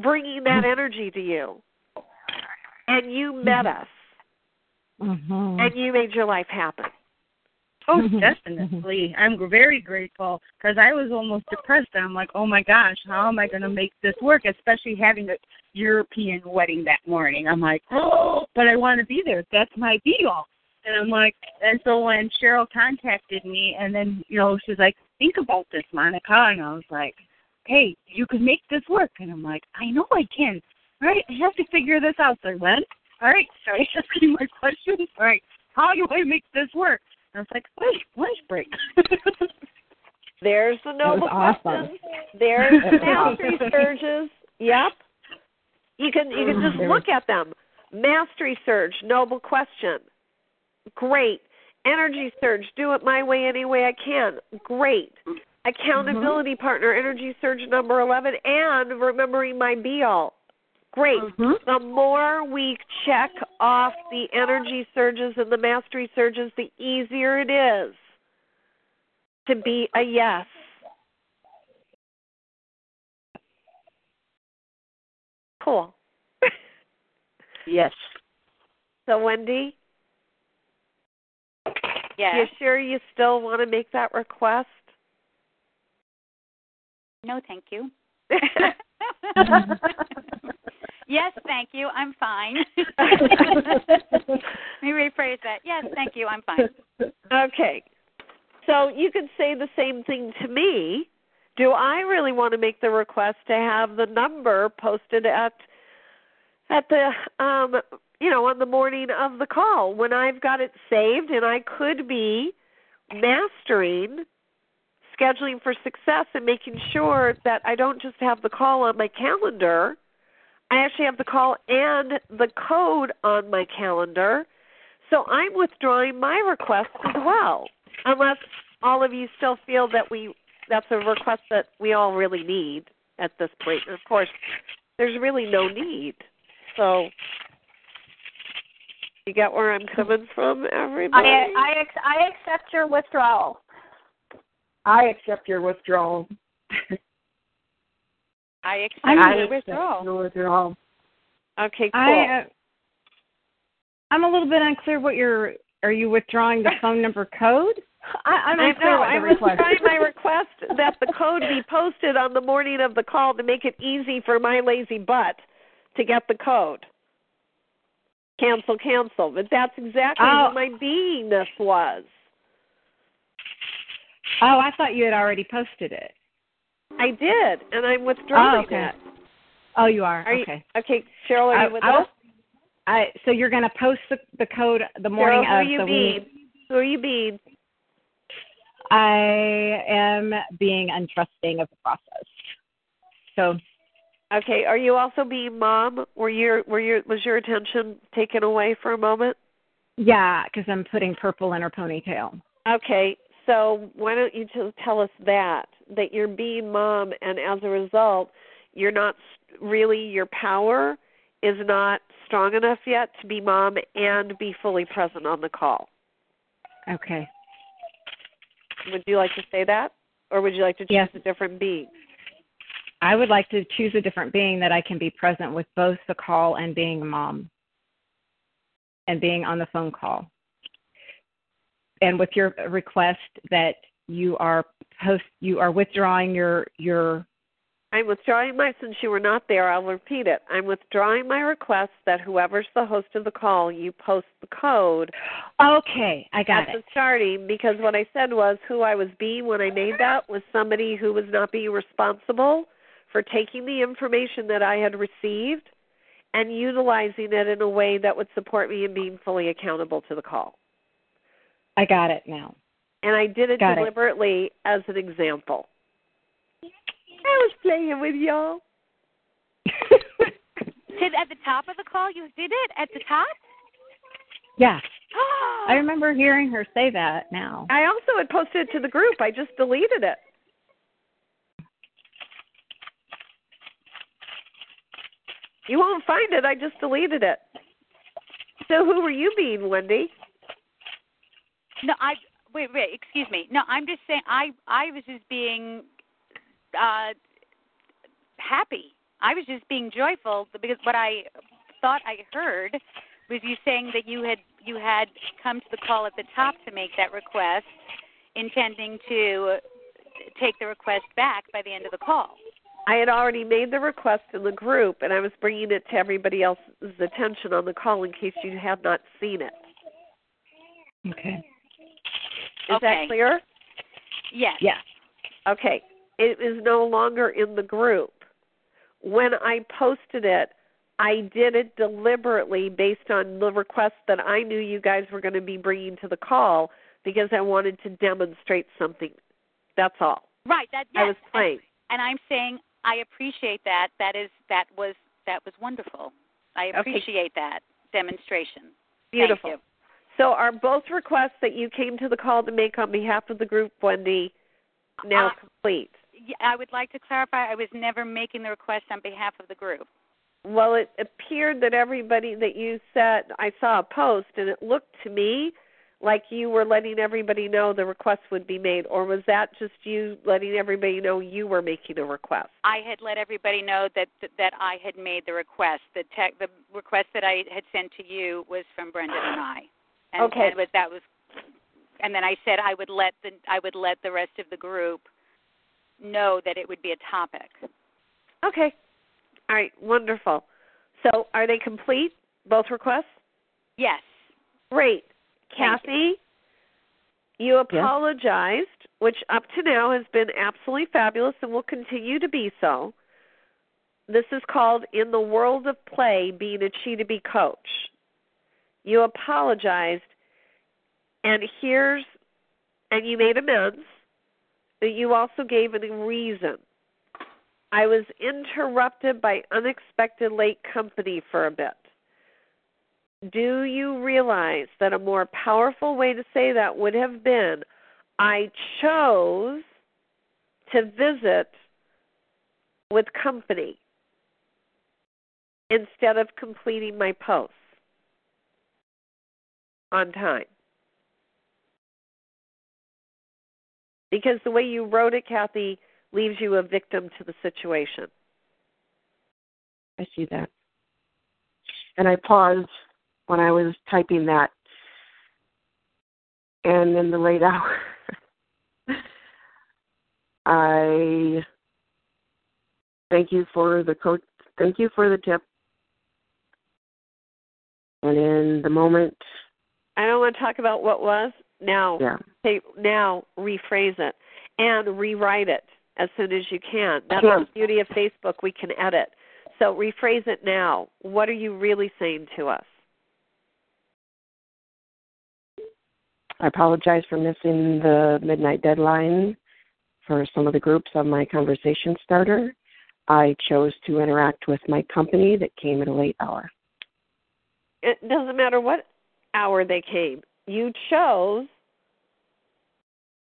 bringing that mm-hmm. energy to you. And you met mm-hmm. us. Mm-hmm. And you made your life happen. Oh, mm-hmm. definitely. I'm very grateful because I was almost depressed. I'm like, oh my gosh, how am I going to make this work? Especially having a European wedding that morning. I'm like, oh, but I want to be there. That's my deal. And I'm like, and so when Cheryl contacted me, and then you know she's like, think about this, Monica, and I was like, hey, you can make this work. And I'm like, I know I can. All right, I have to figure this out. So I went, all right, started asking my questions. All right, how do I make this work? And I was like, wait, lunch break. There's the noble awesome. There's the mastery surges. Yep. You can you can just look at them. Mastery surge, noble question. Great. Energy surge, do it my way any way I can. Great. Accountability mm-hmm. partner, energy surge number 11, and remembering my be all. Great. Mm-hmm. The more we check off the energy surges and the mastery surges, the easier it is to be a yes. Cool. yes. So, Wendy, Yes. you sure you still want to make that request? No, thank you. yes, thank you. I'm fine. Let me rephrase that. Yes, thank you. I'm fine. Okay. So you could say the same thing to me. Do I really want to make the request to have the number posted at at the um you know on the morning of the call when I've got it saved and I could be mastering scheduling for success and making sure that I don't just have the call on my calendar. I actually have the call and the code on my calendar. So I'm withdrawing my request as well. Unless all of you still feel that we that's a request that we all really need at this point. And of course, there's really no need. So you get where I'm coming from, everybody? I I I accept your withdrawal. I accept your withdrawal. I accept I your withdrawal. your withdrawal. Okay, cool. I, uh, I'm a little bit unclear what you're. Are you withdrawing the phone number code? I, I'm I unclear know. I the was request. trying my request that the code be posted on the morning of the call to make it easy for my lazy butt to get the code. Cancel, cancel. But that's exactly Oh. what my beingness was. Oh, I thought you had already posted it. I did, and I'm withdrawing Oh, okay. it. Oh, you are. Are you, okay. okay, Cheryl, are I- you with I us? I so you're going to post the, the code the morning Cheryl, who of are you so being? we, Who are you being? I am being untrusting of the process. So Okay. Are you also being mom? Were your were your was your attention taken away for a moment? yeah, because I'm putting purple in her ponytail. Okay. So why don't you just tell us that that you're being mom, and as a result, you're not really your power is not strong enough yet to be mom and be fully present on the call. Okay. Would you like to say that, or would you like to choose Yes. a different being? I would like to choose a different being that I can be present with both the call and being a mom and being on the phone call. And with your request that you are post you are withdrawing your your I'm withdrawing my, since you were not there, I'll repeat it. I'm withdrawing my request that whoever's the host of the call, you post the code Okay, I got it. the starting because what I said was who I was being when I made that was somebody who was not being responsible for taking the information that I had received and utilizing it in a way that would support me in being fully accountable to the call. I got it now. And I did it Got it. deliberately as an example. I was playing with y'all. Did at the top of the call you did it at the top? Yeah. I remember hearing her say that now. I also had posted it to the group. I just deleted it. You won't find it. I just deleted it. So who were you being, Wendy? No, I wait, wait, excuse me. No, I'm just saying I I was just being uh happy. I was just being joyful because what I thought I heard was you saying that you had you had come to the call at the top to make that request, intending to take the request back by the end of the call. I had already made the request in the group, and I was bringing it to everybody else's attention on the call in case you have not seen it. Okay. Is Okay. that clear? Yes. Yes. Okay. It is no longer in the group. When I posted it, I did it deliberately based on the request that I knew you guys were going to be bringing to the call because I wanted to demonstrate something. That's all. Right. That yes. I was playing. And, and I'm saying I appreciate that. That is that was that was wonderful. I Okay. appreciate that demonstration. Beautiful. Thank you. So, are both requests that you came to the call to make on behalf of the group, Wendy, now Uh, complete? I would like to clarify. I was never making the request on behalf of the group. Well, it appeared that everybody that you said, I saw a post, and it looked to me like you were letting everybody know the request would be made, or was that just you letting everybody know you were making a request? I had let everybody know that that I had made the request. The tech, the request that I had sent to you was from Brenda and I. And, Okay. And was, that was, and then I said I would let the I would let the rest of the group know that it would be a topic. Okay. All right, wonderful. So, are they complete, both requests? Yes. Great. Thank Kathy, you apologized, which up to now has been absolutely fabulous and will continue to be so. This is called In the World of Play Being a Chi to Be Coach. You apologized, and here's, and you made amends, but you also gave a reason. I was interrupted by unexpected late company for a bit. Do you realize that a more powerful way to say that would have been I chose to visit with company instead of completing my posts on time? Because the way you wrote it, Kathy, leaves you a victim to the situation. I see that. And I paused when I was typing that. And in the late hour, I thank you for the coach. Thank you for the tip. And in the moment, want to talk about what was? Now, yeah. now rephrase it and rewrite it as soon as you can. That's sure. the beauty of Facebook. We can edit. So rephrase it now. What are you really saying to us? I apologize for missing the midnight deadline for some of the groups on my conversation starter. I chose to interact with my company that came at a late hour. It doesn't matter what hour they came. You chose.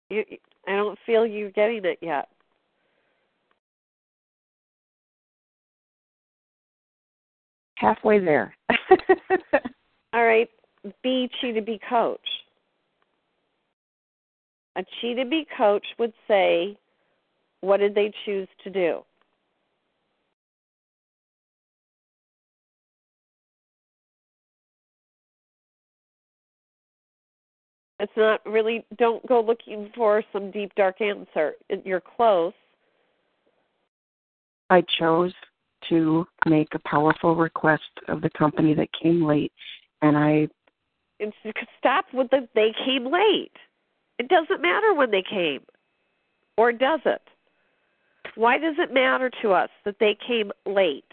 You, I don't feel you getting it yet. Halfway there. All right. Be Chi to Be coach. A Chi to Be coach would say, what did they choose to do? It's not really, don't go looking for some deep, dark answer. You're close. I chose to make a powerful request of the company that came late, and I. It's, stop with the they came late. It doesn't matter when they came, or does it? Why does it matter to us that they came late?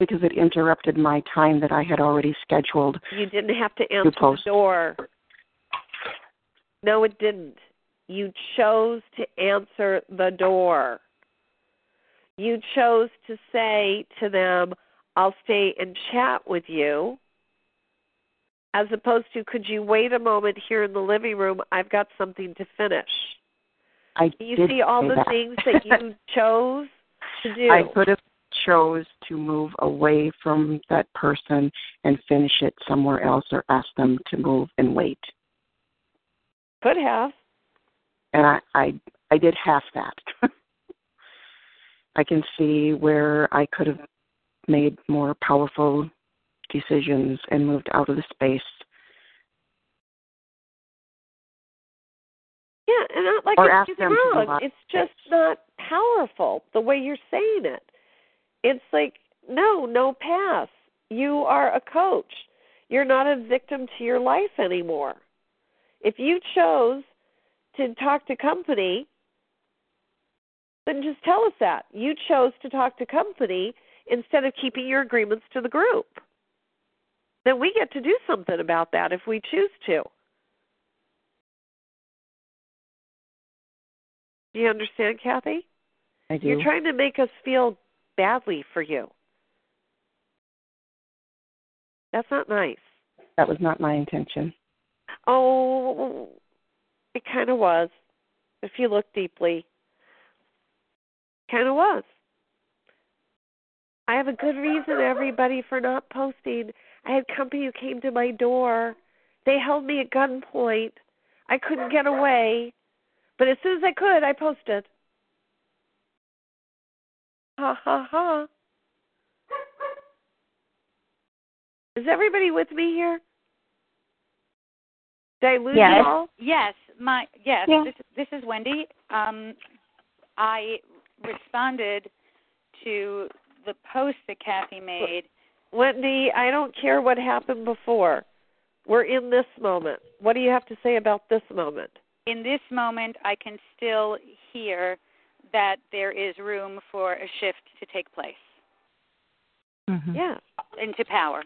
Because it interrupted my time that I had already scheduled. You didn't have to answer the door. No, it didn't. You chose to answer the door. You chose to say to them, I'll stay and chat with you, as opposed to, could you wait a moment here in the living room? I've got something to finish. I you see all the that. things that you chose to do. I could have chose to move away from that person and finish it somewhere else or ask them to move and wait. Could have. And I I, I did half that. I can see where I could have made more powerful decisions and moved out of the space. Yeah, and not like Or it's ask them wrong. It's just not powerful the way you're saying it. It's like no, no pass. You are a coach. You're not a victim to your life anymore. If you chose to talk to company, then just tell us that. You chose to talk to company instead of keeping your agreements to the group. Then we get to do something about that if we choose to. Do you understand, Kathy? I do. You're trying to make us feel badly for you. That's not nice. That was not my intention. Oh, it kind of was. If you look deeply, kind of was. I have a good reason, everybody, for not posting. I had company who came to my door. They held me at gunpoint. I couldn't get away. But as soon as I could, I posted. Ha ha ha. Is everybody with me here? Did I lose yes. you all? Yes, my yes. Yeah. This this is Wendy. Um, I responded to the post that Kathy made. Wendy, I don't care what happened before. We're in this moment. What do you have to say about this moment? In this moment, I can still hear that there is room for a shift to take place Yeah. into power.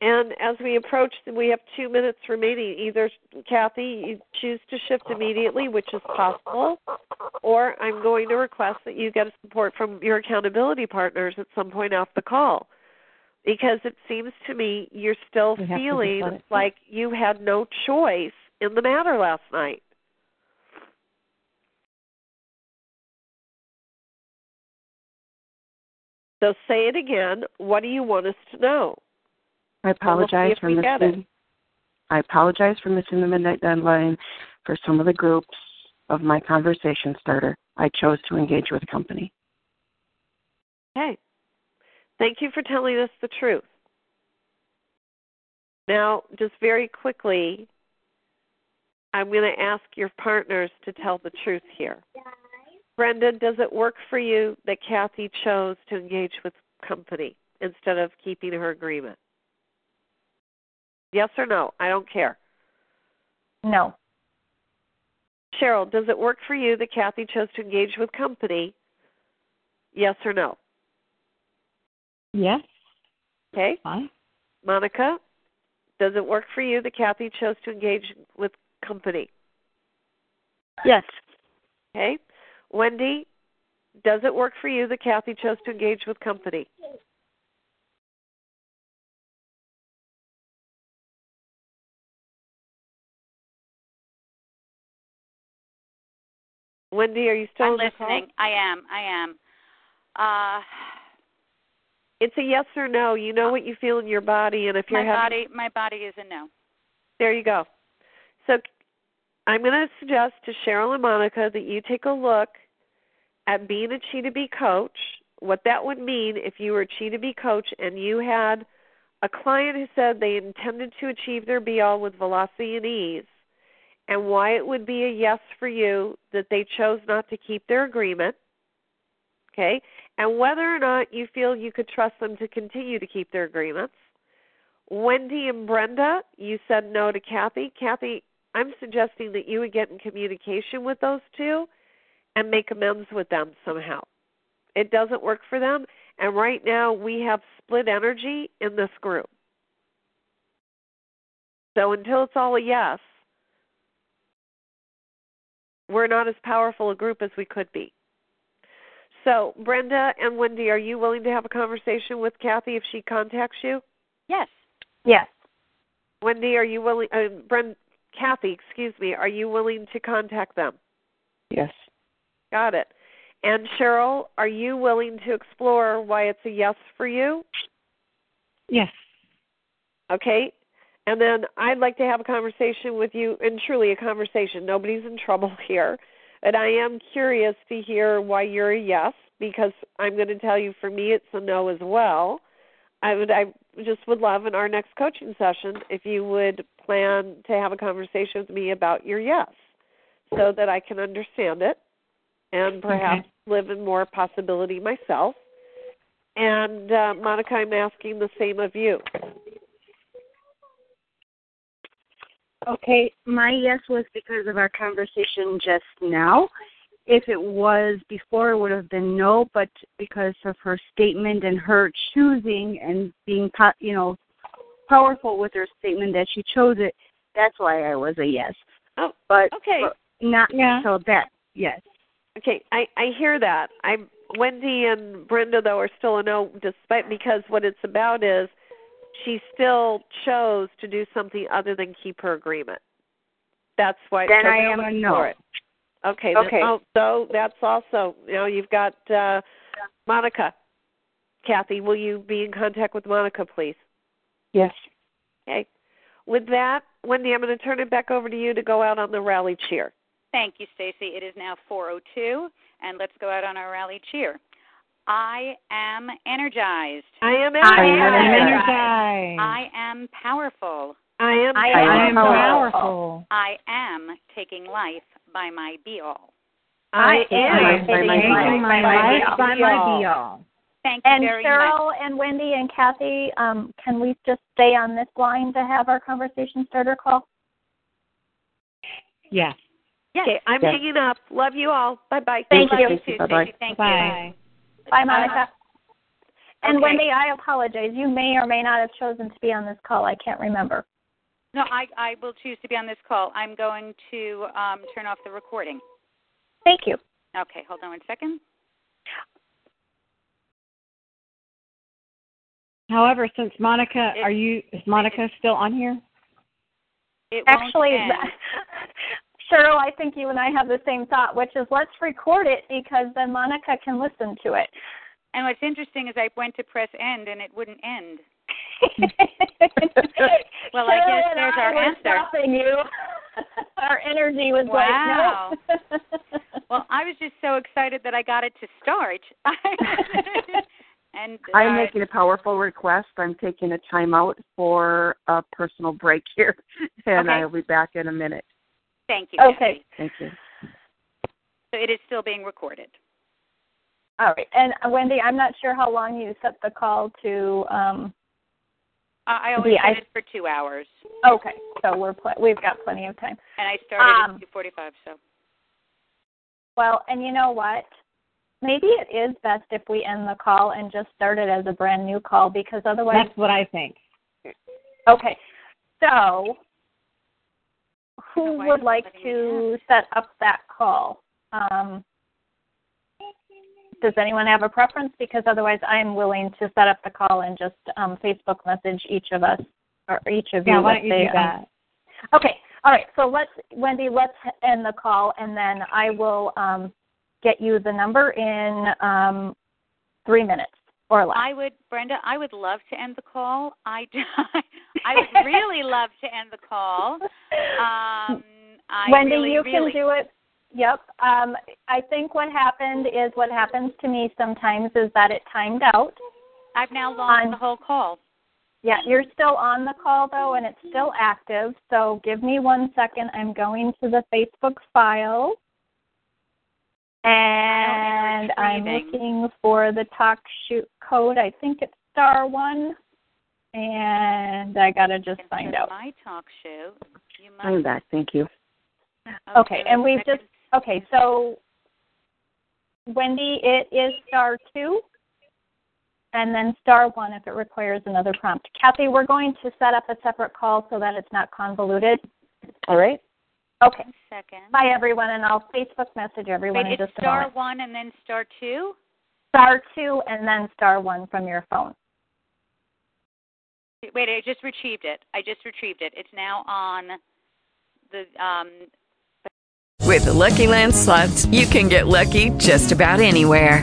And as we approach, we have two minutes remaining. Either Kathy, you choose to shift immediately, which is possible, or I'm going to request that you get support from your accountability partners at some point off the call, because it seems to me you're still We feeling like you had no choice in the matter last night. So say it again. What do you want us to know? I And we'll apologize for we get it. missing. I apologize for missing the midnight deadline for some of the groups of my conversation starter. I chose to engage with company. Okay. Thank you for telling us the truth. Now, just very quickly, I'm going to ask your partners to tell the truth here. Brenda, does it work for you that Kathy chose to engage with company instead of keeping her agreement? Yes or no? I don't care. No. Cheryl, does it work for you that Kathy chose to engage with company? Yes or no? Yes. Okay. Fine. Monica, does it work for you that Kathy chose to engage with company? Yes. Okay. Wendy, does it work for you that Kathy chose to engage with company? Wendy, are you still I'm listening. I am. I am. Uh, It's a yes or no. You know what you feel in your body, and if my you're having body, my body is a no. There you go. So I'm going to suggest to Cheryl and Monica that you take a look at being a Chi to Be coach, what that would mean if you were a Chi to Be coach and you had a client who said they intended to achieve their be all with velocity and ease, and why it would be a yes for you that they chose not to keep their agreement. Okay? And whether or not you feel you could trust them to continue to keep their agreements. Wendy and Brenda, you said no to Kathy. Kathy, I'm suggesting that you would get in communication with those two and make amends with them somehow. It doesn't work for them, and right now we have split energy in this group. So until it's all a yes, we're not as powerful a group as we could be. So, Brenda and Wendy, are you willing to have a conversation with Kathy if she contacts you? Yes. Yes. Wendy, are you willing? Uh, Brenda, Kathy, excuse me, are you willing to contact them? Yes. Got it. And Cheryl, are you willing to explore why it's a yes for you? Yes. Okay. And then I'd like to have a conversation with you, and truly a conversation. Nobody's in trouble here. And I am curious to hear why you're a yes, because I'm going to tell you for me it's a no as well. I would I just would love in our next coaching session if you would plan to have a conversation with me about your yes so that I can understand it and perhaps live in more possibility myself. And uh, Monica, I'm asking the same of you. Okay, my yes was because of our conversation just now. If it was before, it would have been no, but because of her statement and her choosing and being, you know, powerful with her statement that she chose it, that's why I was a yes. Oh, but okay. but not Yeah. so that yes. Okay, I I hear that. I Wendy and Brenda though are still a no, despite because what it's about is she still chose to do something other than keep her agreement. That's why. Then so I am a no. for it. Okay. then- Okay. oh, so that's also you know you've got uh Monica. Kathy, will you be in contact with Monica, please? Yes. Okay. With that, Wendy, I'm going to turn it back over to you to go out on the rally cheer. Thank you, Stacy. It is now 4:02, and let's go out on our rally cheer. I am energized. I am I am energized. energized. I am powerful. I am. I I am powerful. powerful. I am taking life by my be all. I I am. am by my taking Taking my life by my be all. Thank you And very much. Cheryl and Wendy and Kathy, um, can we just stay on this line to have our conversation starter call? Yes. Yes. Okay, I'm Yes. hanging up. Love you all. Bye bye. Thank Love you. you too, Bye-bye. Thank Bye. you. Bye, Monica. And okay. Wendy, I apologize. You may or may not have chosen to be on this call. I can't remember. No, I I will choose to be on this call. I'm going to um, turn off the recording. Thank you. Okay, hold on one second. However, since Monica, It- are you? Is Monica still on here? It Actually, end. Cheryl, I think you and I have the same thought, which is let's record it because then Monica can listen to it. And what's interesting is I went to press end and it wouldn't end. Well, I guess there's I our were answer. stopping you. our energy was Wow. like, no. Well, I was just so excited that I got it to start. and I'm uh, making a powerful request. I'm taking a timeout for a personal break here, and Okay. I'll be back in a minute. Thank you. Okay. Kathy. Thank you. So it is still being recorded. All right. And uh, Wendy, I'm not sure how long you set the call to. Um, Uh, I always Yeah, I- set it for two hours, okay, so we're pl- we've got plenty of time. and I started Um, at two forty-five. So Well, and you know what? Maybe it is best if we end the call and just start it as a brand new call because otherwise. That's what I think. Okay. So, who would like to set up that call? Um, does anyone have a preference? Because otherwise, I'm willing to set up the call and just um, Facebook message each of us or each of Yeah, you. why don't you do that? um, okay. All right. So let's, Wendy, let's end the call, and then I will um, get you the number in um, three minutes or less. I would, Brenda. I would love to end the call. I, I would really love to end the call. Um, I Wendy, really, you really, can do it. Yep. Um, I think what happened is what happens to me sometimes is that it timed out. I've now lost On- the whole call. Yeah, you're still on the call though, and it's still active. So give me one second. I'm going to the Facebook file, and I'm looking for the talk shoot code. I think it's star one, and I gotta just find Into out. My talk show. You must. I'm back. Thank you. Okay, and we've second. just okay. So, Wendy, it is star two, and then star one if it requires another prompt. Kathy, we're going to set up a separate call so that it's not convoluted. All right. Okay. One second. Bye, everyone, and I'll Facebook message everyone Wait, in just a star moment. one and then star two. Star two, and then star one from your phone. Wait, I just retrieved it. I just retrieved it. It's now on the um With the Lucky Land slots, you can get lucky just about anywhere.